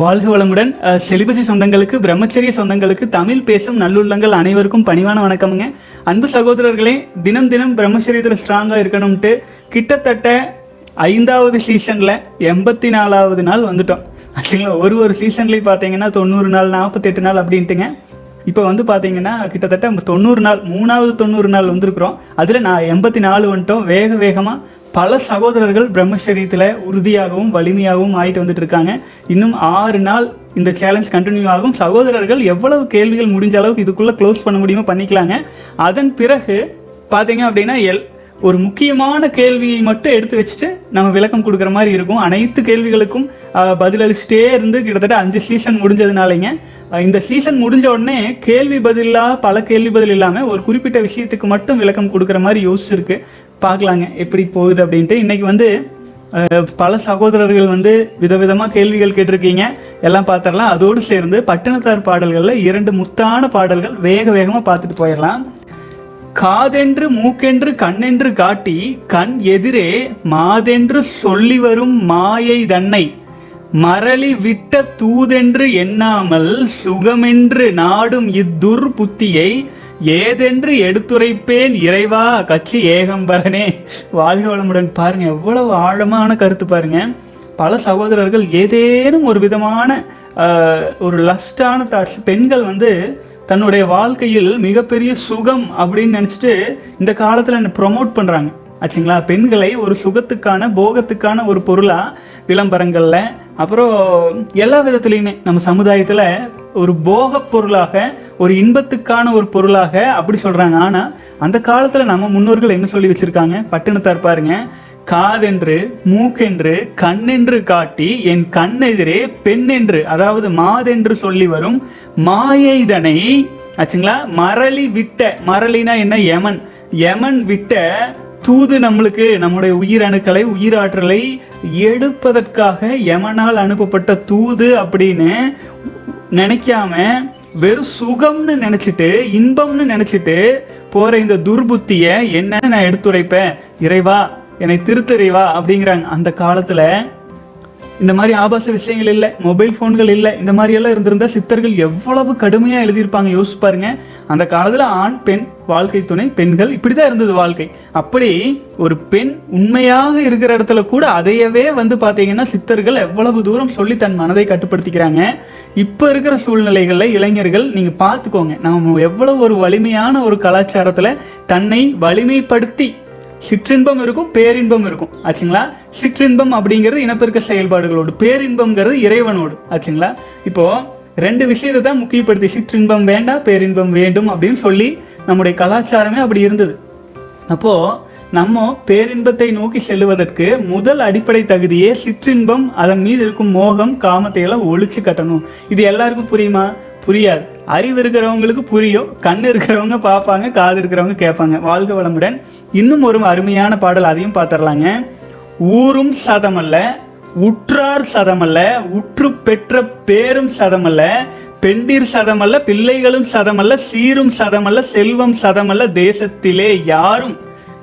வாழ்க வளமுடன். செலிபசி சொந்தங்களுக்கு பிரம்மச்சரிய சொந்தங்களுக்கு தமிழ் பேசும் நல்லுள்ளங்கள் அனைவருக்கும் பணிவான வணக்கமுங்க. அன்பு சகோதரர்களே தினம் தினம் பிரம்மச்சரியத்தில் ஸ்ட்ராங்காக இருக்கணும்ட்டு கிட்டத்தட்ட ஐந்தாவது சீசனில் எண்பத்தி நாலாவது நாள் வந்துட்டோம். ஆக்சுவலாக ஒரு ஒரு சீசன்லேயும் பார்த்தீங்கன்னா தொண்ணூறு நாள் நாற்பத்தெட்டு நாள் அப்படின்ட்டுங்க. இப்போ வந்து பார்த்தீங்கன்னா கிட்டத்தட்ட தொண்ணூறு நாள் மூணாவது தொண்ணூறு நாள் வந்திருக்கிறோம். அதில் நான் எண்பத்தி நாலு வந்துட்டோம். வேக வேகமாக பல சகோதரர்கள் பிரம்மச்சரியத்தில் உறுதியாகவும் வலிமையாகவும் ஆயிட்டு வந்துட்டு இருக்காங்க இன்னும் ஆறு நாள் இந்த சேலஞ்ச் கண்டினியூ ஆகும். சகோதரர்கள் எவ்வளவு கேள்விகள் முடிஞ்ச அளவுக்கு இதுக்குள்ளே க்ளோஸ் பண்ண முடியுமோ பண்ணிக்கலாங்க. அதன் பிறகு பார்த்தீங்க அப்படின்னா எல் ஒரு முக்கியமான கேள்வியை மட்டும் எடுத்து வச்சுட்டு நம்ம விளக்கம் கொடுக்குற மாதிரி இருக்கும். அனைத்து கேள்விகளுக்கும் பதிலளிச்சுட்டே இருந்து கிட்டத்தட்ட அஞ்சு சீசன் முடிஞ்சதுனாலங்க. இந்த சீசன் முடிஞ்ச உடனே கேள்வி பதிலாக பல கேள்வி பதில் இல்லாமல் ஒரு குறிப்பிட்ட விஷயத்துக்கு மட்டும் விளக்கம் கொடுக்குற மாதிரி யோசிச்சிருக்கு. பார்க்கலாங்க. எப்படி போகுது அப்படின்ட்டு. இன்னைக்கு வந்து பல சகோதரர்கள் வந்து விதவிதமாக கேள்விகள் கேட்டிருக்கீங்க. எல்லாம் பார்த்துடலாம். அதோடு சேர்ந்து பட்டினத்தார் பாடல்களில் இரண்டு முத்தான பாடல்கள் வேக வேகமாக பார்த்துட்டு போயிடலாம். காதென்று மூக்கென்று கண்ணென்று காட்டி கண் எதிரே மாதென்று சொல்லி வரும் மாயை தன்னை. மரளி விட்ட தூதென்று எண்ணாமல் சுகமென்று நாடும் இத்துர் புத்தியை ஏதென்று எடுத்துரைப்பேன் இறைவா கட்சி ஏகம்பரனே வாழ்க வளமுடன் பாருங்க. எவ்வளவு ஆழமான கருத்து பாருங்க. பல சகோதரர்கள் ஏதேனும் ஒரு விதமான ஒரு லஸ்டான தாட்ஸ் பெண்கள் வந்து தன்னுடைய வாழ்க்கையில் மிகப்பெரிய சுகம் அப்படின்னு நினச்சிட்டு இந்த காலத்தில் ப்ரொமோட் பண்ணுறாங்க ஆச்சுங்களா? பெண்களை ஒரு சுகத்துக்கான போகத்துக்கான ஒரு பொருளாக விளம்பரங்களில் அப்புறம் எல்லா விதத்துலேயுமே நம்ம சமுதாயத்தில் ஒரு போகப் பொருளாக ஒரு இன்பத்துக்கான ஒரு பொருளாக அப்படி சொல்கிறாங்க ஆனால் அந்த காலத்தில் நம்ம முன்னோர்கள் என்ன சொல்லி வச்சுருக்காங்க? பட்டினத்தார் பாருங்க. காதென்று மூக்கென்று கண்ணென்று காட்டி என் கண்ணெதிரே பெண்ணென்று அதாவது மாதென்று சொல்லி வரும் மாயைதனை ஆச்சுங்களா? மரளி விட்ட மரளினா என்ன? யமன். யமன் விட்ட தூது நம்மளுக்கு நம்முடைய உயிரணுக்களை உயிராற்றலை எடுப்பதற்காக யமனால் அனுப்பப்பட்ட தூது அப்படின்னு நினைக்காம வெறும் சுகம்னு நினைச்சிட்டு இன்பம்னு நினைச்சிட்டு போற இந்த துர்புத்திய என்னன்னு நான் எடுத்துரைப்பேன். இறைவா என்னை திருத்தறைவா அப்படிங்கிறாங்க அந்த காலத்துல இந்த மாதிரி ஆபாச விஷயங்கள் இல்லை மொபைல் ஃபோன்கள் இல்லை இந்த மாதிரியெல்லாம் இருந்திருந்தா சித்தர்கள் எவ்வளவு கடுமையாக எழுதியிருப்பாங்க. யோசிச்சு பாருங்க. அந்த காலத்தில் ஆண் பெண் வாழ்க்கை துணை பெண்கள் இப்படி தான் இருந்தது வாழ்க்கை. அப்படி ஒரு பெண் உண்மையாக இருக்கிற இடத்துல கூட அதையவே வந்து பார்த்தீங்கன்னா சித்தர்கள் எவ்வளவு தூரம் சொல்லி தன் மனதை கட்டுப்படுத்திக்கிறாங்க. இப்போ இருக்கிற சூழ்நிலைகளில் இளைஞர்கள் நீங்கள் பார்த்துக்கோங்க நம்ம எவ்வளோ ஒரு வலிமையான ஒரு கலாச்சாரத்தில் தன்னை வலிமைப்படுத்தி சிற்றின்பம் இருக்கும் பேரின்பம் இருக்கும். ஆச்சுங்களா? சிற்றின்பம் அப்படிங்கிறது இனப்பெருக்க செயல்பாடுகளோடு பேரின்பம்ங்கிறது இறைவனோடு. ஆச்சுங்களா? இப்போ ரெண்டு விஷயத்தை தான் முக்கியப்படுத்தி சிற்றின்பம் வேண்டாம் பேரின்பம் வேண்டும் அப்படின்னு சொல்லி நம்முடைய கலாச்சாரமே அப்படி இருந்தது. அப்போ நம்ம பேரின்பத்தை நோக்கி செல்லுவதற்கு முதல் அடிப்படை தகுதியே சிற்றின்பம் அதன் மீது இருக்கும் மோகம் காமத்தை எல்லாம் ஒழிச்சு கட்டணும். இது எல்லாருக்கும் புரியுமா? புரியாது. அறிவு இருக்கிறவங்களுக்கு புரியும் கண் இருக்கிறவங்க பார்ப்பாங்க காது இருக்கிறவங்க கேட்பாங்க. வாழ்க வளமுடன். இன்னும் ஒரு அருமையான பாடல் அதையும் பார்த்துடலாங்க. ஊரும் சதமல்ல உற்றார் சதமல்ல உற்று பெற்ற பேரும் சதமல்ல பெண்டிர் சதமல்ல பிள்ளைகளும் சதமல்ல சீரும் சதமல்ல செல்வம் சதமல்ல தேசத்திலே யாரும்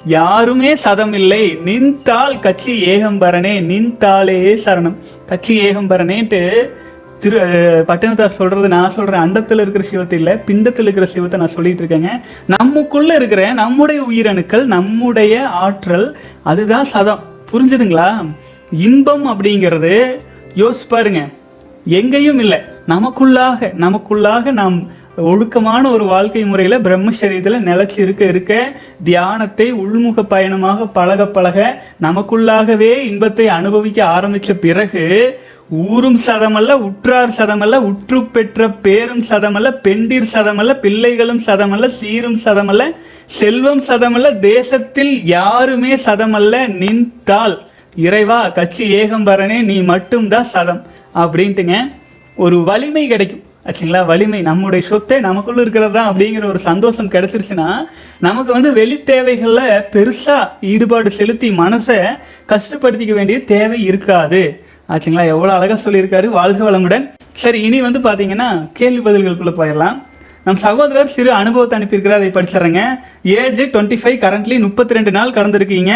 யாருமே சதமில்லை. நின்தாள் கட்சி ஏகம்பரனே நின்தாளே சரணம். கட்சி ஏகம்பரனேன்ட்டு திரு பட்டினத்தார் சொல்றது நான் சொல்றேன். அண்டத்தில் இருக்கிற சிவத்தை இல்லை பிண்டத்தில் இருக்கிற சிவத்தை நான் சொல்லிட்டு இருக்கேங்க. நமக்குள்ள இருக்கிற நம்முடைய உயிரணுக்கள் நம்முடைய ஆற்றல் அதுதான் சதம். புரிஞ்சுதுங்களா? இன்பம் அப்படிங்கிறது யோசிச்சு பாருங்க. எங்கேயும் இல்லை. நமக்குள்ளாக நமக்குள்ளாக நாம் ஒழுக்கமான ஒரு வாழ்க்கை முறையில் பிரம்மச்சரியத்தில் நிலச்சி இருக்க இருக்க தியானத்தை உள்முக பயணமாக பழக பழக நமக்குள்ளாகவே இன்பத்தை அனுபவிக்க ஆரம்பித்த பிறகு ஊரும் சதமல்ல உற்றார் சதமல்ல உற்று பெற்ற பேரும் சதமல்ல பெண்டிர் சதமல்ல பிள்ளைகளும் சதமல்ல சீரும் சதமல்ல செல்வம் சதமல்ல தேசத்தில் யாருமே சதமல்ல நின்றால் இறைவா கட்சி ஏகம்பரனே நீ மட்டும்தான் சதம். அப்படின்ட்டுங்க ஒரு வலிமை கிடைக்கும். ஆச்சுங்களா? வலிமை நம்முடைய சொத்தை நமக்குள்ள இருக்கிறது தான் அப்படிங்கிற ஒரு சந்தோஷம் கிடைச்சிருச்சுன்னா நமக்கு வந்து வெளி தேவைகளில் பெருசாக ஈடுபாடு செலுத்தி மனசை கஷ்டப்படுத்திக்க வேண்டிய தேவை இருக்காது. ஆச்சுங்களா? எவ்வளோ அழகாக சொல்லியிருக்காரு. வாழ்க வளமுடன். சரி இனி வந்து பார்த்தீங்கன்னா கேள்வி பதில்களுக்குள்ளே போயிடலாம். நம் சகோதரர் சிறு அனுபவத்தை அனுப்பியிருக்கிறார். அதை படிச்சிடுறேங்க. ஏஜ் டுவெண்ட்டி ஃபைவ் கரண்ட்லி முப்பத்தி ரெண்டு நாள் கடந்திருக்கீங்க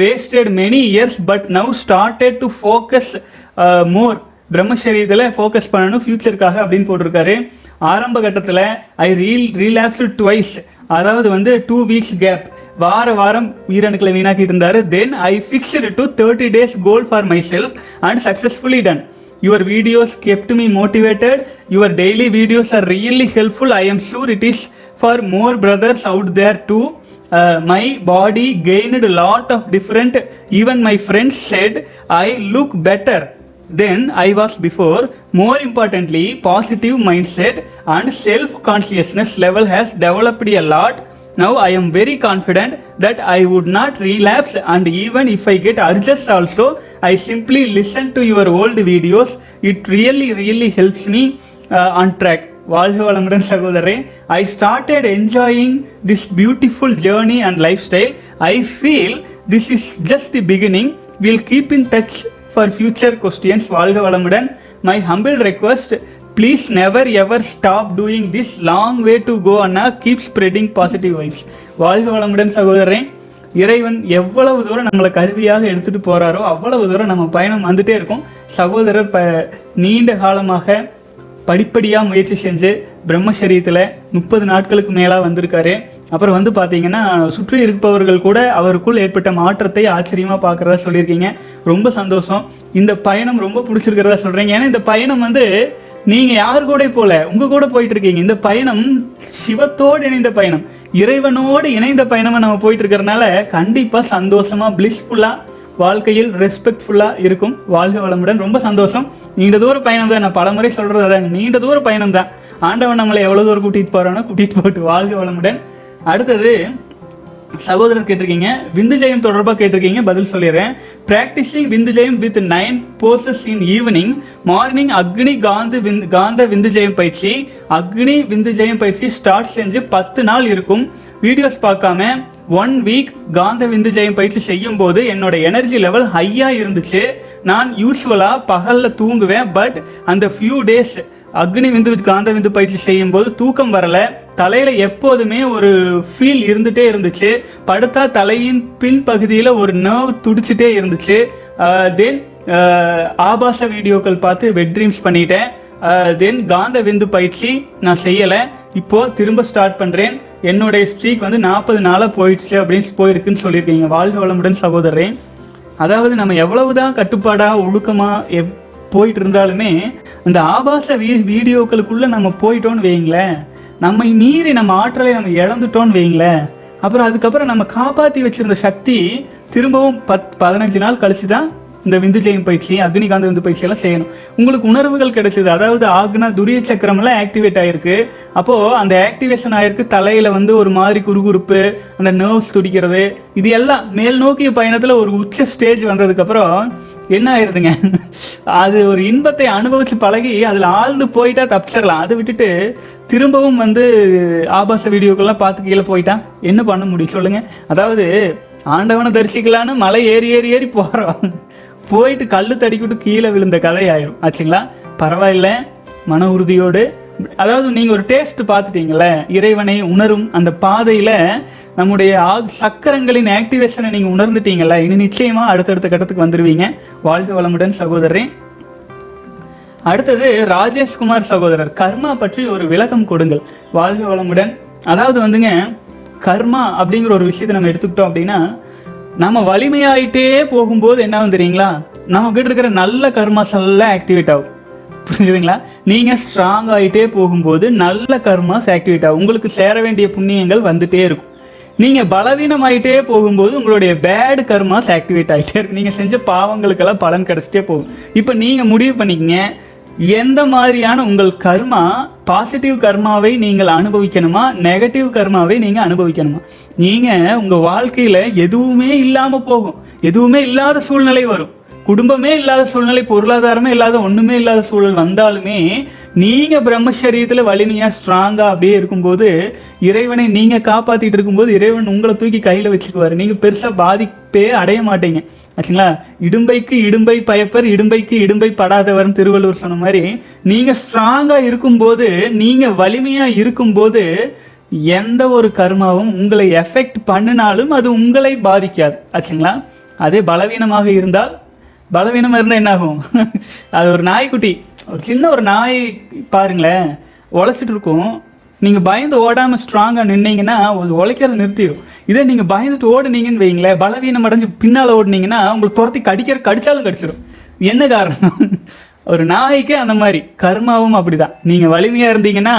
wasted many years but now started to focus more பிரம்மச்சரியத்தில் ஃபோக்கஸ் பண்ணணும் ஃபியூச்சருக்காக அப்படின்னு போட்டிருக்காரு. ஆரம்ப கட்டத்தில் ஐ ரீல் ரீலாப்ஸ் ட்வைஸ் அதாவது வந்து டூ வீக்ஸ் கேப் வார வாரம் உயிரணுக்களை வீணாக்கிட்டு இருந்தார் then I fixed to thirty days goal for myself and successfully done your videos kept me motivated your daily videos are really helpful I am sure it is for more brothers out there too my body gained lot of different even my friends said I look better then I was before more importantly positive mind set and self consciousness level has developed a lot now I am very confident that I would not relapse and even if I get urges also, I simply listen to your old videos. It really really helps me uh, on track. வாழ்க வளமுடன் சகோதரரே I started enjoying this beautiful journey and lifestyle I feel this is just the beginning will keep in touch for future questions வாழ்க வளமுடன் my humble request please never ever stop doing this long way to go Anna. Keep spreading positive vibes வாழ்க வளமுடன் சகோதரன் இறைவன் எவ்வளவு தூரம் நம்மளை கருவியாக எடுத்துகிட்டு போகிறாரோ அவ்வளவு தூரம் நம்ம பயணம் வந்துட்டே இருக்கும். சகோதரர் ப நீண்ட காலமாக படிப்படியாக முயற்சி செஞ்சு பிரம்மசரியத்தில் முப்பது நாட்களுக்கு மேலாக வந்திருக்காரு. அப்புறம் வந்து பார்த்தீங்கன்னா சுற்றி இருப்பவர்கள் கூட அவருக்குள் ஏற்பட்ட மாற்றத்தை ஆச்சரியமாக பார்க்குறதா சொல்லியிருக்கீங்க. ரொம்ப சந்தோஷம். இந்த பயணம் ரொம்ப பிடிச்சிருக்கிறதா சொல்கிறீங்க ஏன்னா இந்த பயணம் வந்து நீங்கள் யார் கூட போல? உங்கள் கூட போயிட்டு இருக்கீங்க. இந்த பயணம் சிவத்தோடு இணைந்த பயணம். இறைவனோடு இணைந்த பயணமாக நம்ம போயிட்டு இருக்கிறனால கண்டிப்பாக சந்தோஷமாக பிளிஸ்ஃபுல்லாக வாழ்க்கையில் ரெஸ்பெக்ட்ஃபுல்லாக இருக்கும். வாழ்க வளமுடன். ரொம்ப சந்தோஷம். நீண்ட தூர பயணம் தான். நான் பலமுறை சொல்கிறது அதான். நீண்ட தூர பயணம் தான். ஆண்டவன் நம்மளை எவ்வளோ தூரம் கூட்டிகிட்டு போகிறானோ கூட்டிகிட்டு போட்டு வாழ்க வளமுடன். அடுத்தது சகோதரர் கேட்டிருக்கீங்க விந்து ஜெயம் தொடர்பாக கேட்டிருக்கீங்க பதில் சொல்லிடுறேன். ப்ராக்டிஸிங் விந்து ஜெயம் with nine forces in evening morning அக்னி காந்து விந்து காந்த விந்து ஜெயம் பயிற்சி. அக்னி விந்து ஜெயம் பயிற்சி ஸ்டார்ட் செஞ்சு பத்து நாள் இருக்கும். வீடியோஸ் பார்க்காம ஒன் வீக் காந்த விந்து ஜெயம் பயிற்சி செய்யும் போது என்னோட எனர்ஜி லெவல் ஹையாக இருந்துச்சு. நான் யூஸ்வலாக பகலில் தூங்குவேன் பட் அந்த ஃபியூ டேஸ் அக்னி விந்து காந்த விந்து பயிற்சி செய்யும் போது தூக்கம் வரலை. தலையில் எப்போதுமே ஒரு ஃபீல் இருந்துகிட்டே இருந்துச்சு. படுத்தா தலையின் பின்பகுதியில் ஒரு நர்வ் துடிச்சிட்டே இருந்துச்சு. தென் ஆபாச வீடியோக்கள் பார்த்து வெட் ட்ரீம்ஸ் பண்ணிட்டேன். தென் காந்த விந்து பயிற்சி நான் செய்யலை. இப்போது திரும்ப ஸ்டார்ட் பண்ணுறேன் என்னுடைய ஸ்ட்ரீக் வந்து நாற்பது நாளாக போயிடுச்சு அப்படின்னு போயிருக்குன்னு சொல்லியிருக்கீங்க. வாழ்க வளமுடன் சகோதரன் அதாவது நம்ம எவ்வளவு தான் கட்டுப்பாடாக ஒழுக்கமாக எப் போயிட்டு இருந்தாலுமே அந்த ஆபாச வீ வீடியோக்களுக்குள்ளே நம்ம போயிட்டோன்னு வைங்களேன் நம்மை மீறி நம்ம ஆற்றலை நம்ம இழந்துட்டோன்னு வைங்களேன். அப்புறம் அதுக்கப்புறம் நம்ம காப்பாற்றி வச்சிருந்த சக்தி திரும்பவும் பத் பதினஞ்சு நாள் கழிச்சு தான் இந்த விந்து ஜெயம் பயிற்சி அக்னிகாந்த விந்து பயிற்சி எல்லாம் செய்யணும். உங்களுக்கு உணர்வுகள் கிடைச்சது. அதாவது ஆக்னா துரிய சக்கரம்லாம் ஆக்டிவேட் ஆயிருக்கு. அப்போது அந்த ஆக்டிவேஷன் ஆயிருக்கு. தலையில் வந்து ஒரு மாதிரி குறுகுறுப்பு அந்த நர்வ்ஸ் துடிக்கிறது. இது எல்லாம் மேல் நோக்கிய பயணத்தில் ஒரு உச்ச ஸ்டேஜ் வந்ததுக்கப்புறம் என்ன ஆயிருதுங்க? அது ஒரு இன்பத்தை அனுபவிச்சு பழகி அதில் ஆழ்ந்து போயிட்டா தப்பிச்சிடலாம். அதை விட்டுட்டு திரும்பவும் வந்து ஆபாச வீடியோக்கெல்லாம் பார்த்து கீழே போயிட்டா என்ன பண்ண முடியும் சொல்லுங்க. அதாவது ஆண்டவனை தரிசிக்கலான்னு மலை ஏறி ஏறி ஏறி போகிறோம் போயிட்டு கல் தடிக்கிட்டு கீழே விழுந்த கதை ஆயிரும். ஆச்சுங்களா? பரவாயில்ல. மன உறுதியோடு அதாவது நீங்கள் ஒரு டேஸ்ட் பார்த்துட்டீங்கள இறைவனை உணரும் அந்த பாதையில் நம்முடைய சக்கரங்களின் ஆக்டிவேஷனை நீங்கள் உணர்ந்துட்டீங்கள இனி நிச்சயமாக அடுத்தடுத்த கட்டத்துக்கு வந்துடுவீங்க வாழ்த்து வளமுடன் சகோதரன் அடுத்தது ராஜேஷ்குமார் சகோதரர் கர்மா பற்றி ஒரு விளக்கம் கொடுங்கள். வாழ்க வளமுடன். அதாவது வந்துங்க கர்மா அப்படிங்கிற ஒரு விஷயத்தை நம்ம எடுத்துக்கிட்டோம் அப்படின்னா நம்ம வலிமையாயிட்டே போகும்போது என்ன ஆகும் தெரியுங்களா? நம்ம கிட்ட இருக்கிற நல்ல கர்மாஸ் எல்லாம் ஆக்டிவேட் ஆகும். புரிஞ்சுதுங்களா? நீங்க ஸ்ட்ராங் ஆகிட்டே போகும்போது நல்ல கர்மாஸ் ஆக்டிவேட் ஆகும். உங்களுக்கு சேர வேண்டிய புண்ணியங்கள் வந்துட்டே இருக்கும். நீங்க பலவீனமாயிட்டே போகும்போது உங்களுடைய பேடு கர்மாஸ் ஆக்டிவேட் ஆகிட்டே இருக்கும். நீங்க செஞ்ச பாவங்களுக்கெல்லாம் பலன் கிடைச்சிட்டே போகும். இப்போ நீங்க முடிவு பண்ணிக்கங்க. எந்த மாதிரியான உங்கள் கர்மா பாசிட்டிவ் கர்மாவை நீங்கள் அனுபவிக்கணுமா? நெகட்டிவ் கர்மாவை நீங்கள் அனுபவிக்கணுமா? நீங்கள் உங்கள் வாழ்க்கையில் எதுவுமே இல்லாமல் போகும். எதுவுமே இல்லாத சூழ்நிலை வரும். குடும்பமே இல்லாத சூழ்நிலை பொருளாதாரமே இல்லாத ஒண்ணுமே இல்லாத சூழல் வந்தாலுமே நீங்க பிரம்மசரியத்தில் வலிமையா ஸ்ட்ராங்கா அப்படியே இருக்கும்போது இறைவனை நீங்க காப்பாத்திட்டு இருக்கும்போது இறைவன் உங்களை தூக்கி கையில வச்சுக்குவாரு நீங்க பெருசா பாதிப்பே அடைய மாட்டீங்க. ஆச்சுங்களா? இடும்பைக்கு இடும்பை பயப்பர் இடும்பைக்கு இடும்பை படாதவர்னு திருவள்ளுவர் சொன்ன மாதிரி நீங்க ஸ்ட்ராங்கா இருக்கும்போது நீங்க வலிமையா இருக்கும்போது எந்த ஒரு கர்மாவும் உங்களை எஃபெக்ட் பண்ணினாலும் அது உங்களை பாதிக்காது. ஆச்சுங்களா? அதே பலவீனமாக இருந்தால் பலவீனமாக இருந்தால் என்ன ஆகும் அது ஒரு நாய்க்குட்டி. ஒரு சின்ன ஒரு நாய் பாருங்களேன். உழைச்சிட்டு இருக்கும். நீங்கள் பயந்து ஓடாமல் ஸ்ட்ராங்காக நின்னீங்கன்னா அது உழைக்கிறத நிறுத்திடும் இதே நீங்கள் பயந்துட்டு ஓடுனீங்கன்னு வைங்களேன் பலவீனம் அடைஞ்சு பின்னால் ஓடுனீங்கன்னா உங்களுக்கு துரத்தி கடிக்கிற கடிச்சாலும் கடிச்சிடும் என்ன காரணம்? ஒரு நாய்க்கே அந்த மாதிரி. கர்மாவும் அப்படிதான். நீங்கள் வலிமையாக இருந்தீங்கன்னா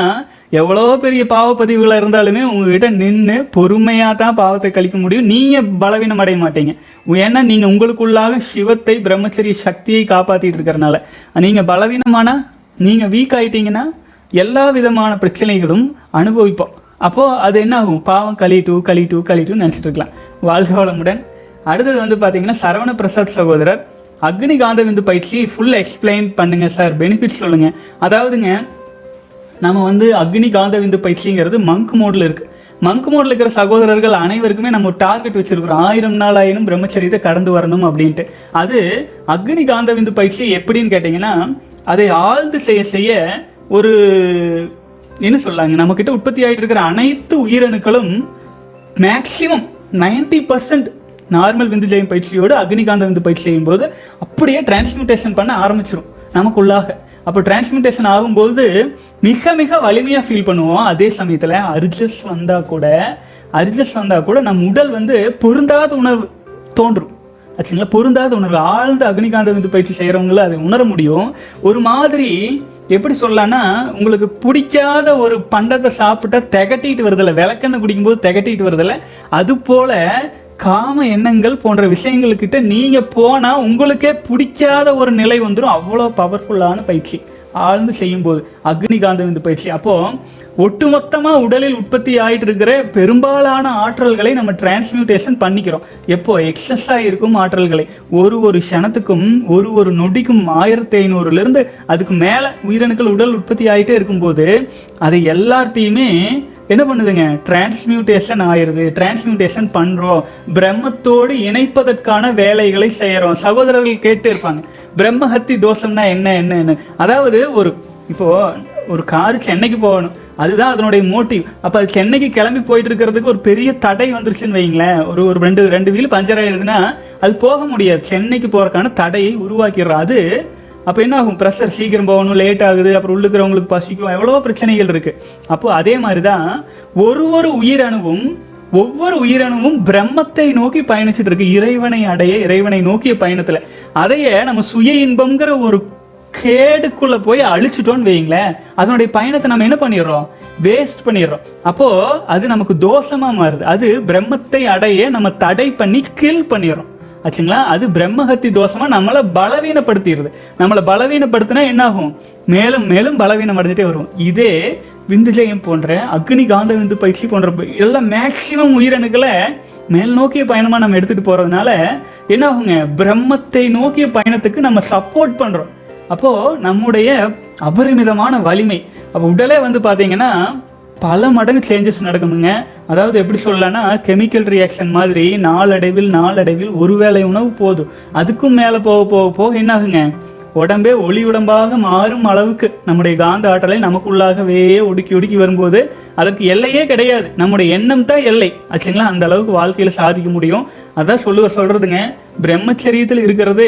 எவ்வளோ பெரிய பாவப்பதிவுகளாக இருந்தாலுமே உங்ககிட்ட நின்று பொறுமையாக தான் பாவத்தை கழிக்க முடியும். நீங்கள் பலவீனம் அடைய மாட்டீங்க. ஏன்னா நீங்கள் உங்களுக்குள்ளாக சிவத்தை பிரம்மச்சரிய சக்தியை காப்பாற்றிட்டு இருக்கிறனால. நீங்கள் பலவீனமானா நீங்கள் வீக் ஆயிட்டீங்கன்னா எல்லா விதமான பிரச்சனைகளும் அனுபவிப்போம். அப்போது அது என்ன ஆகும்? பாவம் கழிட்டு கழிட்டு கழிட்டு நினச்சிட்டு இருக்கலாம். வாழ்க வளமுடன். அடுத்தது வந்து பார்த்தீங்கன்னா சரவண பிரசாத் சகோதரர். அக்னி காந்த விந்து பயிற்சி ஃபுல் எக்ஸ்பிளைன் பண்ணுங்க சார் பெனிஃபிட் சொல்லுங்க. அதாவதுங்க நம்ம வந்து அக்னி காந்த விந்து பயிற்சிங்கிறது மங்க் மோடில் இருக்கு மங்க் மோடில் இருக்கிற சகோதரர்கள் அனைவருக்குமே நம்ம ஒரு டார்கெட் வச்சிருக்கிறோம். ஆயிரம் நாளாயிரம் பிரம்மச்சரியத்தை கடந்து வரணும் அப்படின்ட்டு. அது அக்னி காந்த விந்து பயிற்சி எப்படின்னு கேட்டிங்கன்னா அதை ஆழ்ந்து செய்ய செய்ய ஒரு என்ன சொல்லாங்க நம்மக்கிட்ட உற்பத்தி ஆகிட்டு இருக்கிற அனைத்து உயிரணுக்களும் மேக்சிமம் நைன்டி பர்சன்ட் நார்மல் விந்து ஜெயம் பயிற்சியோடு அக்னிகாந்த விந்து பயிற்சி செய்யும்போது அப்படியே டிரான்ஸ்மிட்டேஷன் பண்ண ஆரம்பிச்சிடும் நமக்குள்ளாக. அப்போ டிரான்ஸ்மிட்டேஷன் ஆகும்போது மிக மிக வலிமையாக ஃபீல் பண்ணுவோம். அதே சமயத்தில் அர்ஜஸ் வந்தால் கூட அர்ஜஸ் வந்தால் கூட நம் உடல் வந்து பொருந்தாத உணர்வு தோன்றும். ஆச்சுங்களா? பொருந்தாத உணர்வு. ஆழ்ந்த அக்னிகாந்த விந்து பயிற்சி செய்கிறவங்கள அதை உணர முடியும். ஒரு மாதிரி எப்படி சொல்லலாம்னா உங்களுக்கு பிடிக்காத ஒரு பண்டத்தை சாப்பிட்டா திகட்டிட்டு வருதில்ல விளக்கெண்ணெய் குடிக்கும்போது திகட்டிட்டு வருதில்ல அது போல காம எண்ணங்கள் போன்ற விஷயங்கள்கிட்ட நீங்கள் போனால் உங்களுக்கே பிடிக்காத ஒரு நிலை வந்துடும் அவ்வளோ பவர்ஃபுல்லான பயிற்சி. ஆழ்ந்து செய்யும்போது அக்னிகாந்தம் இந்த பயிற்சி. அப்போது ஒட்டுமொத்தமாக உடலில் உற்பத்தி ஆகிட்டு இருக்கிற பெரும்பாலான ஆற்றல்களை நம்ம டிரான்ஸ்மியூட்டேஷன் பண்ணிக்கிறோம். எப்போ? எக்ஸஸாக இருக்கும் ஆற்றல்களை. ஒரு ஒரு க்ஷணத்துக்கும் ஒரு ஒரு நொடிக்கும் ஆயிரத்தி ஐநூறுலேருந்து அதுக்கு மேலே உயிரணுக்கள் உடல் உற்பத்தி ஆகிட்டே இருக்கும்போது அதை எல்லாத்தையுமே என்ன பண்ணுதுங்க? டிரான்ஸ்மியூட்டேஷன் ஆயிருது. டிரான்ஸ்மியூட்டேஷன் பண்றோம். பிரம்மத்தோடு இணைப்பதற்கான வேலைகளை செய்கிறோம் சகோதரர்கள் கேட்டு இருப்பாங்க. பிரம்மஹத்தி தோஷம்னா என்ன என்ன என்ன? அதாவது ஒரு இப்போ ஒரு கார் சென்னைக்கு போகணும். அதுதான் அதனுடைய மோட்டிவ். அப்போ அது சென்னைக்கு கிளம்பி போயிட்டு இருக்கிறதுக்கு ஒரு பெரிய தடை வந்துருச்சுன்னு வைங்களேன். ஒரு ஒரு ரெண்டு ரெண்டு வீல் பஞ்சர் ஆயிருதுன்னா அது போக முடியாது. சென்னைக்கு போறதுக்கான தடையை உருவாக்கிடுறோம். அது அப்போ என்ன ஆகும் ப்ரெஷர் சீக்கிரம் போகணும் லேட் ஆகுது அப்புறம் உள்ளுக்கிறவங்களுக்கு பசிக்கும் எவ்வளவோ பிரச்சனைகள் இருக்கு. அப்போ அதே மாதிரி தான் ஒரு ஒரு உயிரணுவும் ஒவ்வொரு உயிரணுவும் பிரம்மத்தை நோக்கி பயணிச்சுட்டு இருக்கு. இறைவனை அடைய இறைவனை நோக்கிய பயணத்துல. அதையே நம்ம சுய இன்பம்ங்கிற ஒரு கேடுக்குள்ள போய் அழிச்சிட்டோம்னு வைங்களேன் அதனுடைய பயணத்தை நம்ம என்ன பண்ணிடுறோம்? வேஸ்ட் பண்ணிடுறோம். அப்போ அது நமக்கு தோஷமா மாறுது. அது பிரம்மத்தை அடைய நம்ம தடை பண்ணி கில் பண்ணிடுறோம். ஆச்சுங்களா? அது பிரம்மஹத்தி தோஷமாக நம்மளை பலவீனப்படுத்திடுது. நம்மளை பலவீனப்படுத்தினா என்னாகும்? மேலும் மேலும் பலவீனம் அடைஞ்சிட்டே வரும் இதே விந்துஜயம் போன்ற அக்னி காந்த விந்து பயிற்சி போன்ற எல்லாம் மேக்சிமம் உயிரணுக்களை மேல் நோக்கிய பயணமாக நம்ம எடுத்துகிட்டு போகிறதுனால என்ன ஆகுங்க பிரம்மத்தை நோக்கிய பயணத்துக்கு நம்ம சப்போர்ட் பண்ணுறோம் அப்போது நம்முடைய அபரிமிதமான வலிமை. அப்போ உடலே வந்து பார்த்தீங்கன்னா பல மடங்கு சேஞ்சஸ் நடக்குமுங்க. அதாவது எப்படி சொல்லலாம்னா கெமிக்கல் ரியாக்ஷன் மாதிரி நாளடைவில் நாளடைவில் ஒரு வேளை உணவு போதும். அதுக்கும் மேலே போக போக போக என்ன ஆகுங்க உடம்பே ஒளி உடம்பாக மாறும் அளவுக்கு நம்முடைய காந்த ஆற்றலை நமக்குள்ளாகவே ஒடுக்கி ஒடுக்கி வரும்போது அதற்கு எல்லையே கிடையாது. நம்முடைய எண்ணம் தான் எல்லை. ஆச்சுங்களா? அந்த அளவுக்கு வாழ்க்கையில் சாதிக்க முடியும். அதான் சொல்லுவார் சொல்றதுங்க. பிரம்மச்சரியத்தில் இருக்கிறது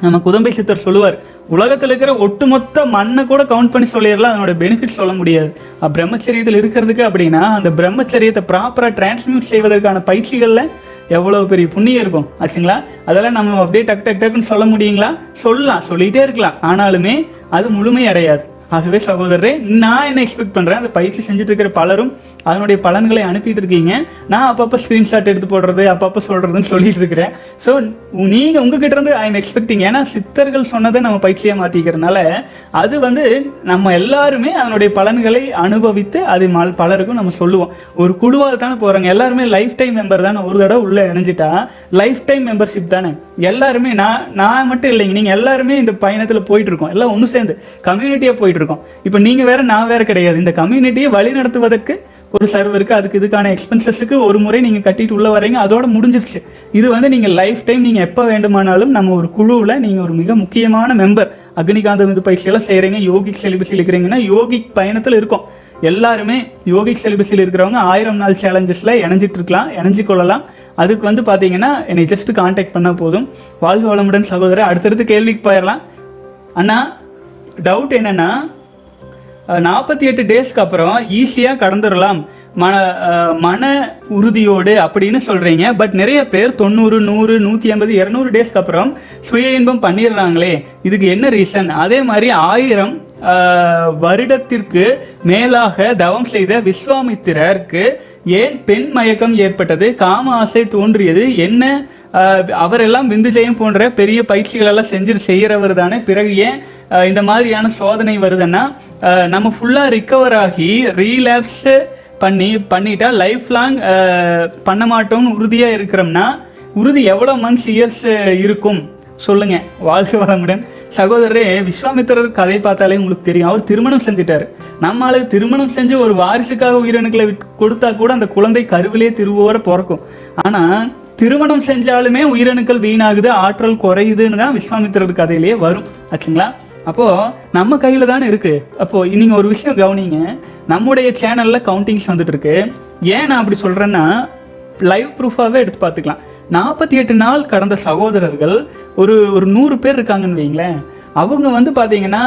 நம்ம குதம்பை சித்தர் சொல்லுவார். உலகத்தில் இருக்கிற ஒட்டுமொத்த மண்ணை கூட கவுண்ட் பண்ணி சொல்லிடலாம். அதனோட பெனிஃபிட் சொல்ல முடியாது. பிரம்மச்சரியத்தில் இருக்கிறதுக்கு அப்படின்னா அந்த பிரம்மச்சரியத்தை ப்ராப்பராக டிரான்ஸ்மியூட் செய்வதற்கான பயிற்சிகளில் எவ்வளோ பெரிய புண்ணியம் இருக்கும். ஆச்சுங்களா? அதெல்லாம் நம்ம அப்படியே டக் டக் டக்குன்னு சொல்ல முடியுங்களா? சொல்லலாம். சொல்லிகிட்டே இருக்கலாம். ஆனாலுமே அது முழுமை அடையாது. ஆகவே சகோதரரே நான் என்ன எக்ஸ்பெக்ட் பண்ணுறேன் அந்த பயிற்சி செஞ்சுட்டு இருக்கிற பலரும் அதனுடைய பலன்களை அனுப்பிட்டு இருக்கீங்க. நான் அப்பப்போ ஸ்க்ரீன்ஷாட் எடுத்து போடுறது அப்பப்போ சொல்கிறதுன்னு சொல்லிட்டு இருக்கிறேன். ஸோ நீங்கள் உங்ககிட்ட இருந்து ஐ எம் எக்ஸ்பெக்டிங் ஏன்னா சித்தர்கள் சொன்னதை நம்ம பயிற்சியை மாற்றிக்கிறதுனால அது வந்து நம்ம எல்லாருமே அதனுடைய பலன்களை அனுபவித்து அது மல் பலருக்கும் நம்ம சொல்லுவோம். ஒரு குழுவாக தானே போகிறாங்க எல்லாருமே லைஃப் டைம் மெம்பர் தானே. ஒரு தடவை உள்ளே இணைஞ்சிட்டா லைஃப் டைம் மெம்பர்ஷிப் தானே. எல்லாருமே நான் நான் மட்டும் இல்லைங்க. நீங்கள் எல்லாருமே இந்த பயணத்தில் போயிட்டுருக்கோம் எல்லாம் ஒன்று சேர்ந்து. கம்யூனிட்டியாக போயிட்டுருக்கோம் இப்போ நீங்கள் வேறு நான் வேறு கிடையாது. இந்த கம்யூனிட்டியை வழி நடத்துவதற்கு ஒரு சர்வருக்கு அதுக்கு இதுக்கான எக்ஸ்பென்சஸுக்கு ஒரு முறை நீங்கள் கட்டிட்டு உள்ளே வரீங்க அதோட முடிஞ்சிருச்சு. இது வந்து நீங்கள் லைஃப் டைம் நீங்கள் எப்போ வேண்டுமானாலும் நம்ம ஒரு குழுவில் நீங்கள் ஒரு மிக முக்கியமான மெம்பர் அக்னிகாந்த இது பயிற்சியெல்லாம் செய்கிறீங்க யோகிக் செலிபஸில் இருக்கிறீங்கன்னா யோகிக் பயணத்தில் இருக்கும். எல்லாருமே யோகிக் செலிபஸில் இருக்கிறவங்க ஆயிரம் நாள் சேலஞ்சஸில் இணைஞ்சிட்டு இருக்கலாம் இணைஞ்சு கொள்ளலாம். அதுக்கு வந்து பார்த்தீங்கன்னா என்னை ஜஸ்ட் காண்டாக்ட் பண்ணால் போதும். வாழ்க வளமுடன் சகோதரர் அடுத்தடுத்து கேள்விக்கு போயிடலாம் அண்ணா டவுட் என்னென்னா நாற்பத்தி எட்டு டேஸ்க்கு அப்புறம் ஈஸியாக கடந்துடலாம் மன மன உறுதியோடு அப்படின்னு சொல்கிறீங்க பட் நிறைய பேர் தொண்ணூறு நூறு நூற்றி ஐம்பது இரநூறு டேஸ்க்கு அப்புறம் சுய இன்பம் பண்ணிடுறாங்களே. இதுக்கு என்ன ரீசன் அதே மாதிரி ஆயிரம் வருடத்திற்கு மேலாக தவம் செய்த விஸ்வாமித்திரருக்கு ஏன் பெண் மயக்கம் ஏற்பட்டது? காம ஆசை தோன்றியது. என்ன அவரெல்லாம் அவரெல்லாம் விந்துஜயம் போன்ற பெரிய பயிற்சிகளெல்லாம் செஞ்சு செய்கிறவர் தானே பிறகு ஏன் இந்த மாதிரியான சோதனை வருதுன்னா நம்ம ஃபுல்லாக ரிக்கவர் ஆகி ரீலாப்ஸ் பண்ணி பண்ணிட்டா லைஃப் லாங் பண்ண மாட்டோம்னு உறுதியாக இருக்கிறோம்னா உறுதி எவ்வளோ மந்த்ஸ் இயர்ஸ் இருக்கும்? சொல்லுங்க. வாழ்க வளமுடன். சகோதரரே விஸ்வாமித்திரர் கதை பார்த்தாலே உங்களுக்கு தெரியும். அவர் திருமணம் செஞ்சுட்டார். நம்மளால திருமணம் செஞ்சு ஒரு வாரிசுக்காக உயிரணுக்களை விட்- கொடுத்தா கூட அந்த குழந்தை கருவிலே திருவோட பிறக்கும். ஆனா திருமணம் செஞ்சாலுமே உயிரணுக்கள் வீணாகுது ஆற்றல் குறையுதுன்னு தான் விஸ்வாமித்திரர் கதையிலேயே வரும். ஆச்சுங்களா? அப்போ நம்ம கையில தானே இருக்கு. அப்போ நீங்க ஒரு விஷயம் கவனிங்க. நம்முடைய சேனல்ல கவுண்டிங்ஸ் வந்துட்டு இருக்கு. ஏன் நான் அப்படி சொல்றேன்னா லைவ் ப்ரூஃபாகவே எடுத்து பார்த்துக்கலாம். நாற்பத்தி எட்டு நாள் கடந்த சகோதரர்கள் ஒரு ஒரு நூறு பேர் இருக்காங்கன்னு வைங்களேன். அவங்க வந்து பார்த்தீங்கன்னா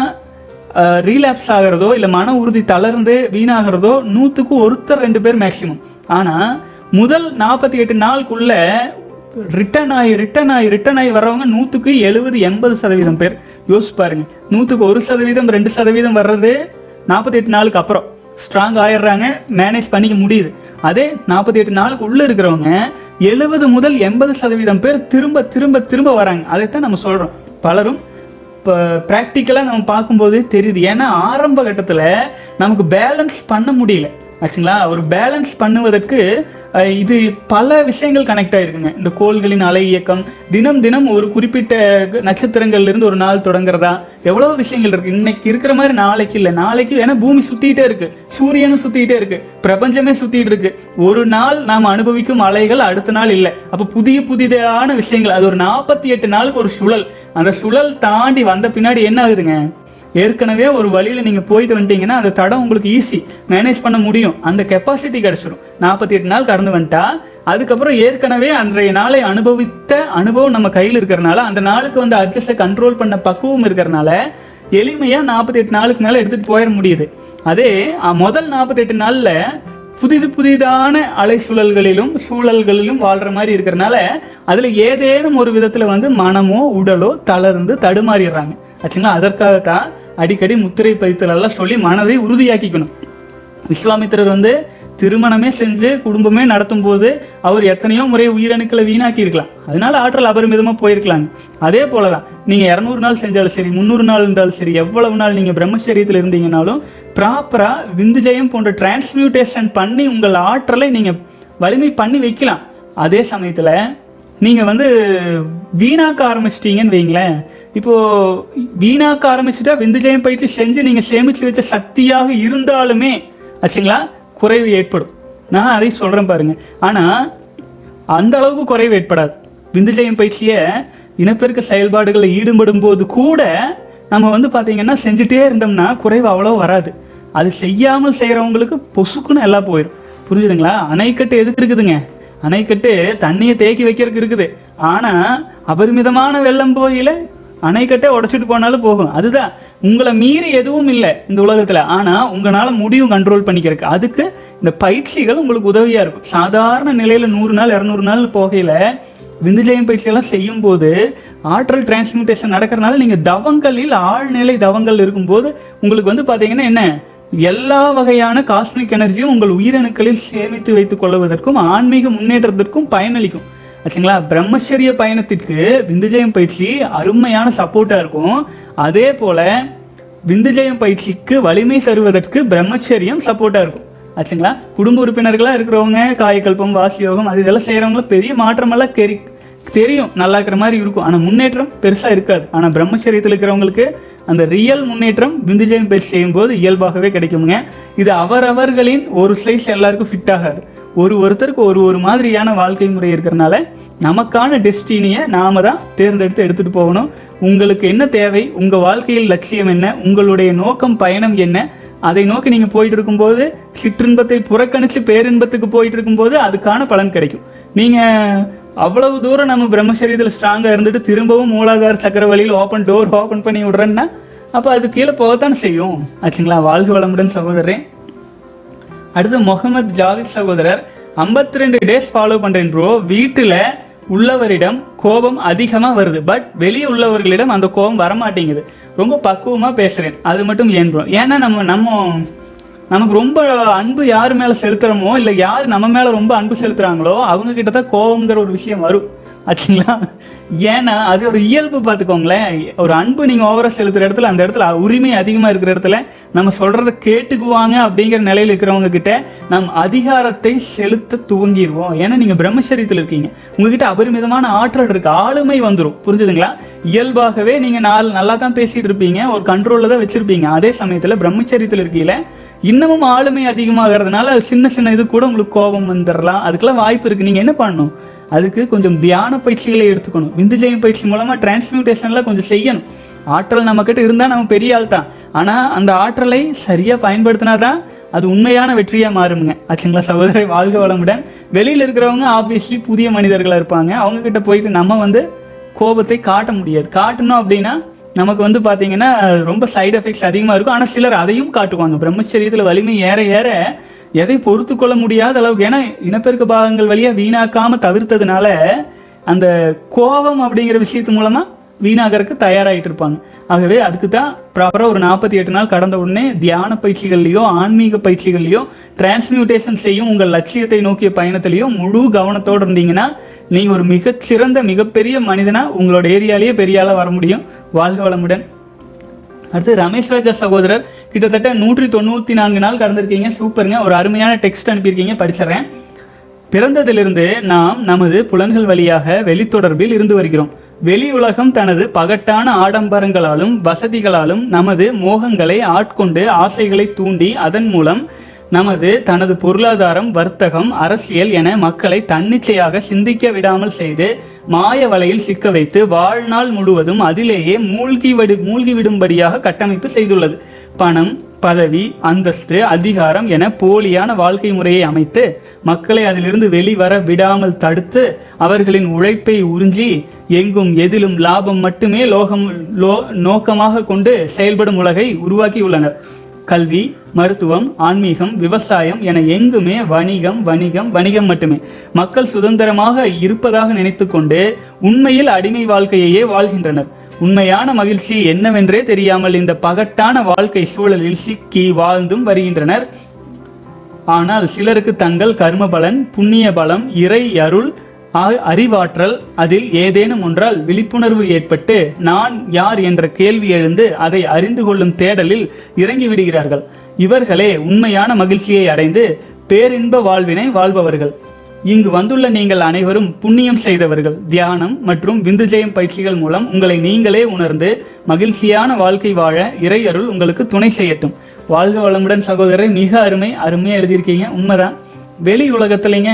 ரீலாப்ஸ் ஆகிறதோ இல்லை மன உறுதி தளர்ந்து வீணாகிறதோ நூற்றுக்கு ஒருத்தர் ரெண்டு பேர் மேக்ஸிமம் ஆனால் முதல் நாற்பத்தி எட்டு நாளுக்குள்ள ரிட்டர்ன் ஆகி ரிட்டர்ன் ஆகி ரிட்டர்ன் ஆகி வர்றவங்க நூற்றுக்கு எழுபது எண்பது சதவீதம் பேர். யோசிச்சு பாருங்க. நூற்றுக்கு ஒரு சதவீதம் ரெண்டு சதவீதம் வர்றது நாற்பத்தி எட்டு நாளுக்கு அப்புறம். ஸ்ட்ராங் ஆயிடுறாங்க மேனேஜ் பண்ணிக்க முடியுது. அதே நாற்பத்தி எட்டு நாளுக்கு உள்ளே இருக்கிறவங்க எழுபது முதல் எண்பது சதவீதம் பேர் திரும்ப திரும்ப திரும்ப வராங்க. அதைத்தான் நம்ம சொல்கிறோம் பலரும் இப்போ ப்ராக்டிக்கலாக நம்ம பார்க்கும்போதே தெரியுது. ஏன்னா ஆரம்ப கட்டத்தில் நமக்கு பேலன்ஸ் பண்ண முடியல. ஆச்சுங்களா? ஒரு பேலன்ஸ் பண்ணுவதற்கு இது பல விஷயங்கள் கனெக்ட் ஆகிருக்குங்க இந்த கோள்களின் அலை இயக்கம் தினம் தினம் ஒரு குறிப்பிட்ட நட்சத்திரங்கள்லேருந்து ஒரு நாள் தொடங்குறதா எவ்வளோ விஷயங்கள் இருக்குது இன்னைக்கு இருக்கிற மாதிரி நாளைக்கு இல்லை. நாளைக்கு ஏன்னா பூமி சுற்றிக்கிட்டே இருக்குது சூரியனும் சுற்றிக்கிட்டே இருக்குது பிரபஞ்சமே சுற்றிட்டு இருக்குது ஒரு நாள் நாம் அனுபவிக்கும் அலைகள் அடுத்த நாள் இல்லை. அப்போ புதிய புதிதான விஷயங்கள். அது ஒரு நாற்பத்தி எட்டு நாளுக்கு ஒரு சுழல். அந்த சுழல் தாண்டி வந்த பின்னாடி என்ன ஆகுதுங்க? ஏற்கனவே ஒரு வழியில் நீங்கள் போயிட்டு வந்துட்டீங்கன்னா அந்த தடம் உங்களுக்கு ஈஸி மேனேஜ் பண்ண முடியும். அந்த கெப்பாசிட்டி கிடச்சிடும் நாற்பத்தி எட்டு நாள் கடந்து வந்துட்டா அதுக்கப்புறம் ஏற்கனவே அன்றைய நாளை அனுபவித்த அனுபவம் நம்ம கையில் இருக்கிறனால அந்த நாளுக்கு வந்து அட்ஜஸ்ட்டை கண்ட்ரோல் பண்ண பக்குவம் இருக்கிறனால எளிமையாக நாற்பத்தி எட்டு நாளுக்கு மேலே எடுத்துகிட்டு போயிட முடியுது. அதே முதல் முதல் நாற்பத்தெட்டு நாளில் புதிது புதிதான அலை சூழல்களிலும் சூழல்களிலும் வாழ்கிற மாதிரி இருக்கிறனால அதில் ஏதேனும் ஒரு விதத்தில் வந்து மனமோ உடலோ தளர்ந்து தடுமாறிடுறாங்க. ஆச்சுங்களா? அதற்காகத்தான் அடிக்கடி முத்திரை பதித்தலெல்லாம் சொல்லி மனதை உறுதியாக்கிக்கணும். விஸ்வாமித்திரர் வந்து திருமணமே செஞ்சு குடும்பமே நடத்தும் போது அவர் எத்தனையோ முறை உயிரணுக்களை வீணாக்கி இருக்கலாம் அதனால ஆற்றல் அபரிமிதமாக போயிருக்கலாங்க. அதே போலதான் நீங்க இரநூறு நாள் செஞ்சாலும் சரி முந்நூறு நாள் இருந்தாலும் சரி எவ்வளவு நாள் நீங்க பிரம்மச்சரியத்தில் இருந்தீங்கனாலும் ப்ராப்பரா விந்துஜயம் போன்ற டிரான்ஸ்மியூட்டேஷன் பண்ணி உங்கள் ஆற்றலை நீங்க வலிமை பண்ணி வைக்கலாம். அதே சமயத்துல நீங்க வந்து வீணாக்க ஆரம்பிச்சிட்டீங்கன்னு வைங்களேன். இப்போ வீணாக்க ஆரம்பிச்சுட்டா விந்துஜயம் பயிற்சி செஞ்சு நீங்க சேமிச்சு வச்ச சக்தியாக இருந்தாலுமே ஆச்சுங்களா? குறைவு ஏற்படும். நான் அதை சொல்றேன் பாருங்க. ஆனா அந்த அளவுக்கு குறைவு ஏற்படாது. விந்துஜயம் பயிற்சியை இனப்பெருக்க செயல்பாடுகளில் ஈடுபடும் போது கூட நம்ம வந்து பார்த்திங்கன்னா செஞ்சுட்டே இருந்தோம்னா குறைவு அவ்வளோ வராது. அது செய்யாமல் செய்கிறவங்களுக்கு பொசுக்குன்னு எல்லாம் போயிடும் புரிஞ்சுதுங்களா? அணைக்கட்டு எதுக்கு இருக்குதுங்க? அணைக்கட்டு தண்ணியை தேக்கி வைக்கிறதுக்கு இருக்குது. ஆனால் அபரிமிதமான வெள்ளம் போயில அணைக்கட்டை உடச்சிட்டு போனாலும் போகும். அதுதான். உங்களை மீறி எதுவும் இல்லை இந்த உலகத்தில். ஆனால் உங்களால் முடியும் கண்ட்ரோல் பண்ணிக்கிறதுக்கு. அதுக்கு இந்த பயிற்சிகள் உங்களுக்கு உதவியாக இருக்கும். சாதாரண நிலையில் நூறு நாள் இரநூறு நாள் போகையில் விந்துஜயம் பயிற்சியெல்லாம் செய்யும் போது ஆற்றல் டிரான்ஸ்மியூட்டேஷன் நடக்கிறனால நீங்கள் தவங்களில் ஆழ்நிலை தவங்கள் இருக்கும்போது உங்களுக்கு வந்து பார்த்தீங்கன்னா என்ன? எல்லா வகையான காஸ்மிக் எனர்ஜியும் உங்கள் உயிரணுக்களில் சேமித்து வைத்துக் கொள்வதற்கும் ஆன்மீக முன்னேற்றத்திற்கும் பயனளிக்கும். ஆச்சுங்களா? பிரம்மச்சரிய பயணத்திற்கு விந்துஜயம் பயிற்சி அருமையான சப்போர்ட்டாக இருக்கும். அதே போல விந்துஜயம் பயிற்சிக்கு வலிமை தருவதற்கு பிரம்மச்சரியம் சப்போர்ட்டாக இருக்கும். ஆச்சுங்களா? குடும்ப உறுப்பினர்களாக இருக்கிறவங்க காயக்கல்பம் வாசியோகம் அது இதெல்லாம் செய்கிறவங்கள பெரிய மாற்றமெல்லாம் கெரி தெரியும். நல்லா இருக்கிற மாதிரி இருக்கும். ஆனால் முன்னேற்றம் பெருசாக இருக்காது. ஆனால் பிரம்மச்சரியத்தில் இருக்கிறவங்களுக்கு அந்த ரியல் முன்னேற்றம் விந்துஜயம் பயிற்சி செய்யும்போது இயல்பாகவே கிடைக்குங்க இது அவரவர்களின் ஒரு சைஸ் எல்லாருக்கும் ஃபிட் ஆகாது. ஒரு ஒருத்தருக்கு ஒரு ஒரு மாதிரியான வாழ்க்கை முறை இருக்கிறனால நமக்கான டெஸ்டினியை நாம தான் தேர்ந்தெடுத்து எடுத்துகிட்டு போகணும். உங்களுக்கு என்ன தேவை உங்கள் வாழ்க்கையில் லட்சியம் என்ன உங்களுடைய நோக்கம் பயணம் என்ன அதை நோக்கி நீங்கள் போயிட்டு இருக்கும்போது சிற்றின்பத்தை புறக்கணித்து பேரின்பத்துக்கு போயிட்டு இருக்கும்போது அதுக்கான பலன் கிடைக்கும். நீங்கள் அவ்வளவு தூரம் நம்ம பிரம்மச்சரியத்தில் ஸ்ட்ராங்காக இருந்துட்டு திரும்பவும் மூலாதார சக்கர வழியில் ஓப்பன் டோர் ஓப்பன் பண்ணி விடுறேன்னா அப்போ அது கீழே போகத்தான் செய்யும். ஆச்சுங்களா? வாழ்க வளமுடன் சகோதரன் அடுத்து முகமது ஜாவித் சகோதரர் 52 ரெண்டு டேஸ் ஃபாலோ பண்ணுறேன் ப்ரோ வீட்டில் உள்ளவரிடம் கோபம் அதிகமாக வருது. பட் வெளியே உள்ளவர்களிடம் அந்த கோபம் வரமாட்டேங்குது. ரொம்ப பக்குவமாக பேசுகிறேன் அது மட்டும் ஏன் ப்ரோ ஏன்னா நம்ம நம்ம நமக்கு ரொம்ப அன்பு யார் மேலே செலுத்துகிறோமோ இல்லை யார் நம்ம மேலே ரொம்ப அன்பு செலுத்துகிறாங்களோ அவங்க கிட்ட தான் கோபங்கிற ஒரு விஷயம் வரும். ஆச்சுங்களா? ஏன்னா அது ஒரு இயல்பு பார்த்துக்கோங்களேன். ஒரு அன்பு நீங்கள் ஓவராக செலுத்துகிற இடத்துல அந்த இடத்துல உரிமை அதிகமாக இருக்கிற இடத்துல நம்ம சொல்கிறத கேட்டுக்குவாங்க அப்படிங்கிற நிலையில் இருக்கிறவங்க கிட்ட நம் அதிகாரத்தை செலுத்த துவங்கிடுவோம் ஏன்னா நீங்கள் பிரம்மச்சரியத்தில் இருக்கீங்க. உங்ககிட்ட அபரிமிதமான ஆற்றல் இருக்குது ஆளுமை வந்துடும் புரிஞ்சுதுங்களா? இயல்பாகவே நீங்கள் நாள் நல்லா தான் பேசிகிட்டு இருப்பீங்க. ஒரு கண்ட்ரோலில் தான் வச்சுருப்பீங்க. அதே சமயத்தில் பிரம்மச்சரியத்தில் இருக்கீங்களே இன்னமும் ஆளுமை அதிகமாகிறதுனால சின்ன சின்ன இது கூட உங்களுக்கு கோபம் வந்துடலாம் அதுக்கெல்லாம் வாய்ப்பு இருக்குது நீங்கள் என்ன பண்ணணும்? அதுக்கு கொஞ்சம் தியான பயிற்சிகளை எடுத்துக்கணும். விந்துஜயம் பயிற்சி மூலமாக டிரான்ஸ்மியூட்டேஷன்லாம் கொஞ்சம் செய்யணும். ஆற்றல் நம்மக்கிட்ட இருந்தால் நம்ம பெரிய ஆள் தான். ஆனால் அந்த ஆற்றலை சரியாக பயன்படுத்தினா தான் அது உண்மையான வெற்றியாக மாறுமுங்க. ஆச்சுங்களா சகோதரி வாழ்க வளமுடன். வெளியில் இருக்கிறவங்க ஆப்வியஸ்லி புதிய மனிதர்களாக இருப்பாங்க. அவங்கக்கிட்ட போயிட்டு நம்ம வந்து கோபத்தை காட்ட முடியாது. காட்டணும் அப்படின்னா நமக்கு வந்து பார்த்தீங்கன்னா ரொம்ப சைடு எஃபெக்ட்ஸ் அதிகமாக இருக்கும். ஆனால் சிலர் அதையும் காட்டுவாங்க. பிரம்மச்சரியத்தில் வலிமை ஏற ஏற எதை பொறுத்து கொள்ள முடியாத அளவுக்கு ஏன்னா இனப்பெருக்க பாகங்கள் வழியாக வீணாக்காமல் தவிர்த்ததுனால அந்த கோபம் அப்படிங்கிற விஷயத்து மூலமாக வீணாகிறதுக்கு தயாராகிட்டு இருப்பாங்க. ஆகவே அதுக்கு தான் ப்ராப்பராக ஒரு நாற்பத்தி எட்டு நாள் கடந்த உடனே தியான பயிற்சிகள்லையோ ஆன்மீக பயிற்சிகள்லையோ டிரான்ஸ்மியூட்டேஷன் செய்யும் உங்கள் லட்சியத்தை நோக்கிய பயணத்திலையோ முழு கவனத்தோடு இருந்தீங்கன்னா நீங்கள் ஒரு மிகச்சிறந்த மிகப்பெரிய மனிதனாக உங்களோட ஏரியாலேயே பெரிய ஆளாக வர முடியும். வாழ்க வளமுடன். அடுத்து ரமேஷ் ராஜா சகோதரர் கிட்டத்தட்ட நூற்றி தொண்ணூற்றி நான்கு நாள் கடந்திருக்கீங்க. சூப்பருங்க. ஒரு அருமையான டெக்ஸ்ட் அனுப்பியிருக்கீங்க. படிச்சிடறேன். பிறந்ததிலிருந்து நாம் நமது புலன்கள் வழியாக வெளித்தொடர்பில் இருந்து வருகிறோம். வெளி உலகம் தனது பகட்டான ஆடம்பரங்களாலும் வசதிகளாலும் நமது மோகங்களை ஆட்கொண்டு ஆசைகளை தூண்டி அதன் மூலம் நமது தனது பொருளாதாரம் வர்த்தகம் அரசியல் என மக்களை தன்னிச்சையாக சிந்திக்க விடாமல் செய்து மாய வலையில் சிக்க வைத்து வாழ்நாள் முழுவதும் அதிலேயே மூழ்கி மூழ்கிவிடும்படியாக மூழ்கி விடும்படியாக கட்டமைப்பு செய்துள்ளது. பணம் பதவி அந்தஸ்து அதிகாரம் என போலியான வாழ்க்கை முறையை அமைத்து மக்களை அதிலிருந்து வெளிவர விடாமல் தடுத்து அவர்களின் உழைப்பை உறிஞ்சி எங்கும் எதிலும் லாபம் மட்டுமே லோகம் லோ நோக்கமாக கொண்டு செயல்படும் உலகை உருவாக்கியுள்ளனர். கல்வி மருத்துவம் ஆன்மீகம் விவசாயம் என எங்குமே வணிகம் வணிகம் வணிகம் மட்டுமே. மக்கள் சுதந்திரமாக இருப்பதாக நினைத்துக்கொண்டு உண்மையில் அடிமை வாழ்க்கையையே வாழ்கின்றனர். உண்மையான மகிழ்ச்சி என்னவென்றே தெரியாமல் இந்த பகட்டான வாழ்க்கை சூழலில் சிக்கி வாழ்ந்தும் வருகின்றனர். ஆனால் சிலருக்கு தங்கள் கர்ம பலன் புண்ணிய பலம் இறை அருள் அறிவாற்றல் அதில் ஏதேனும் ஒன்றால் விழிப்புணர்வு ஏற்பட்டு நான் யார் என்ற கேள்வி எழுந்து அதை அறிந்து கொள்ளும் தேடலில் இறங்கிவிடுகிறார்கள் இவர்களே உண்மையான மகிழ்ச்சியை அடைந்து பேரின்ப வாழ்வினை வாழ்பவர்கள். இங்கு வந்துள்ள நீங்கள் அனைவரும் புண்ணியம் செய்தவர்கள். தியானம் மற்றும் விந்துஜெயம் பயிற்சிகள் மூலம் உங்களை நீங்களே உணர்ந்து மகிழ்ச்சியான வாழ்க்கை வாழ இறையருள் உங்களுக்கு துணை செய்யட்டும். வாழ்க வளமுடன் சகோதரர் மிக அருமை அருமையாக எழுதியிருக்கீங்க. உண்மைதான். வெளி உலகத்துலைங்க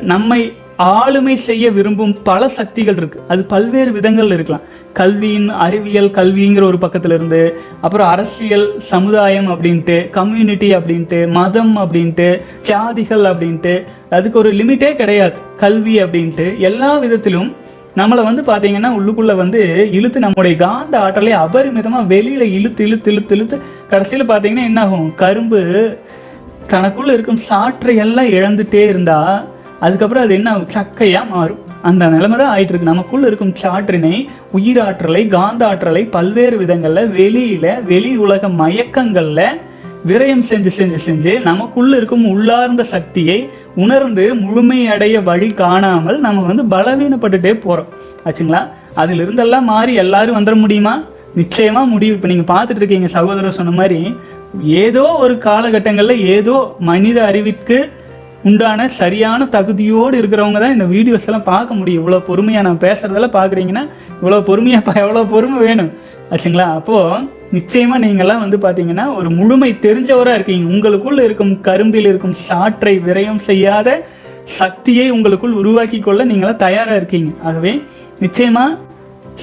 நம்மை ஆளுமை செய்ய விரும்பும் பல சக்திகள் இருக்கு. அது பல்வேறு விதங்கள் இருக்கலாம். கல்வியின் அறிவியல் கல்விங்கிற ஒரு பக்கத்துல இருந்து அப்புறம் அரசியல் சமுதாயம் அப்படின்ட்டு கம்யூனிட்டி அப்படின்ட்டு மதம் அப்படின்ட்டு ஜாதிகள் அப்படின்ட்டு அதுக்கு ஒரு லிமிட்டே கிடையாது. கல்வி அப்படின்ட்டு எல்லா விதத்திலும் நம்மளை வந்து பார்த்தீங்கன்னா உள்ளுக்குள்ள வந்து இழுத்து நம்முடைய காந்த ஆற்றலை அபரிமிதமாக வெளியில இழுத்து இழுத்து இழுத்து இழுத்து கடைசியில் பார்த்தீங்கன்னா என்னாகும்? கரும்பு தனக்குள்ள இருக்கும் சாற்றை எல்லாம் இழந்துட்டே இருந்தா அதுக்கப்புறம் அது என்ன ஆகும் சக்கையா மாறும். அந்த நிலைமை தான் ஆயிட்டு இருக்கு நமக்குள்ள இருக்கும் சாற்றினை உயிராற்றலை காந்த ஆற்றலை பல்வேறு விதங்கள்ல வெளியில வெளி உலக மயக்கங்கள்ல விரயம் செஞ்சு செஞ்சு செஞ்சு நமக்குள்ள இருக்கும் உள்ளார்ந்த சக்தியை உணர்ந்து முழுமையடைய வழி காணாமல் நம்ம வந்து பலவீனப்பட்டுட்டே போறோம். ஆச்சுங்களா? அதுல இருந்தெல்லாம் மாறி எல்லாரும் வந்துட முடியுமா? நிச்சயமா முடியும். இப்போ நீங்க பார்த்துட்டு இருக்கீங்க சகோதரர் சொன்ன மாதிரி ஏதோ ஒரு காலகட்டங்கள்ல ஏதோ மனித அறிவிற்கு உண்டான சரியான தகுதியோடு இருக்கிறவங்க தான் இந்த வீடியோஸ் எல்லாம் பார்க்க முடியும். இவ்வளோ பொறுமையாக நான் பேசுகிறதெல்லாம் பார்க்குறீங்கன்னா இவ்வளோ பொறுமையாக எவ்வளோ பொறுமை வேணும். ஆச்சுங்களா? அப்போது நிச்சயமாக நீங்கள்லாம் வந்து பார்த்தீங்கன்னா ஒரு முழுமை தெரிஞ்சவராக இருக்கீங்க. உங்களுக்குள் இருக்கும் கரும்பில் இருக்கும் சாற்றை விரயம் செய்யாத சக்தியை உங்களுக்குள் உருவாக்கி கொள்ள நீங்களாம் தயாராக இருக்கீங்க. ஆகவே நிச்சயமாக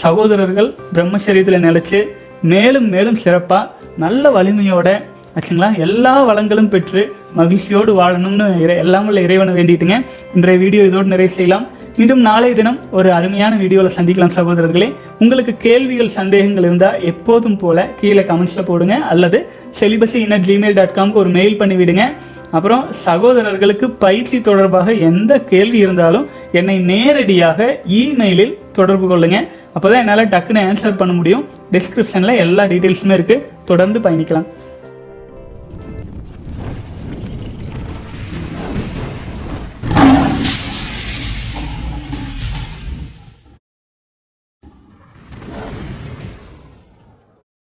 சகோதரர்கள் பிரம்மச்சரியத்தில் நிலச்சி மேலும் மேலும் சிறப்பாக நல்ல வலிமையோட ஆச்சுங்களா எல்லா வளங்களும் பெற்று மகிழ்ச்சியோடு வாழணும்னு இறை எல்லாம் உள்ள இறைவனை வேண்டிட்டுங்க. இன்றைய வீடியோ இதோடு நிறைவு செய்யலாம். மீண்டும் நாளைய தினம் ஒரு அருமையான வீடியோவில் சந்திக்கலாம் சகோதரர்களே. உங்களுக்கு கேள்விகள் சந்தேகங்கள் இருந்தால் எப்போதும் போல கீழே கமெண்ட்ஸில் போடுங்க. அல்லது செலிபஸி இன்னட் ஜிமெயில் டாட் காம்க்கு ஒரு மெயில் பண்ணிவிடுங்க அப்புறம் சகோதரர்களுக்கு பயிற்சி தொடர்பாக எந்த கேள்வி இருந்தாலும் என்னை நேரடியாக இமெயிலில் தொடர்பு கொள்ளுங்க. அப்போ தான் என்னால் டக்குன்னு ஆன்சர் பண்ண முடியும். டிஸ்கிரிப்ஷனில் எல்லா டீட்டெயில்ஸுமே இருக்குது தொடர்ந்து பயணிக்கலாம்.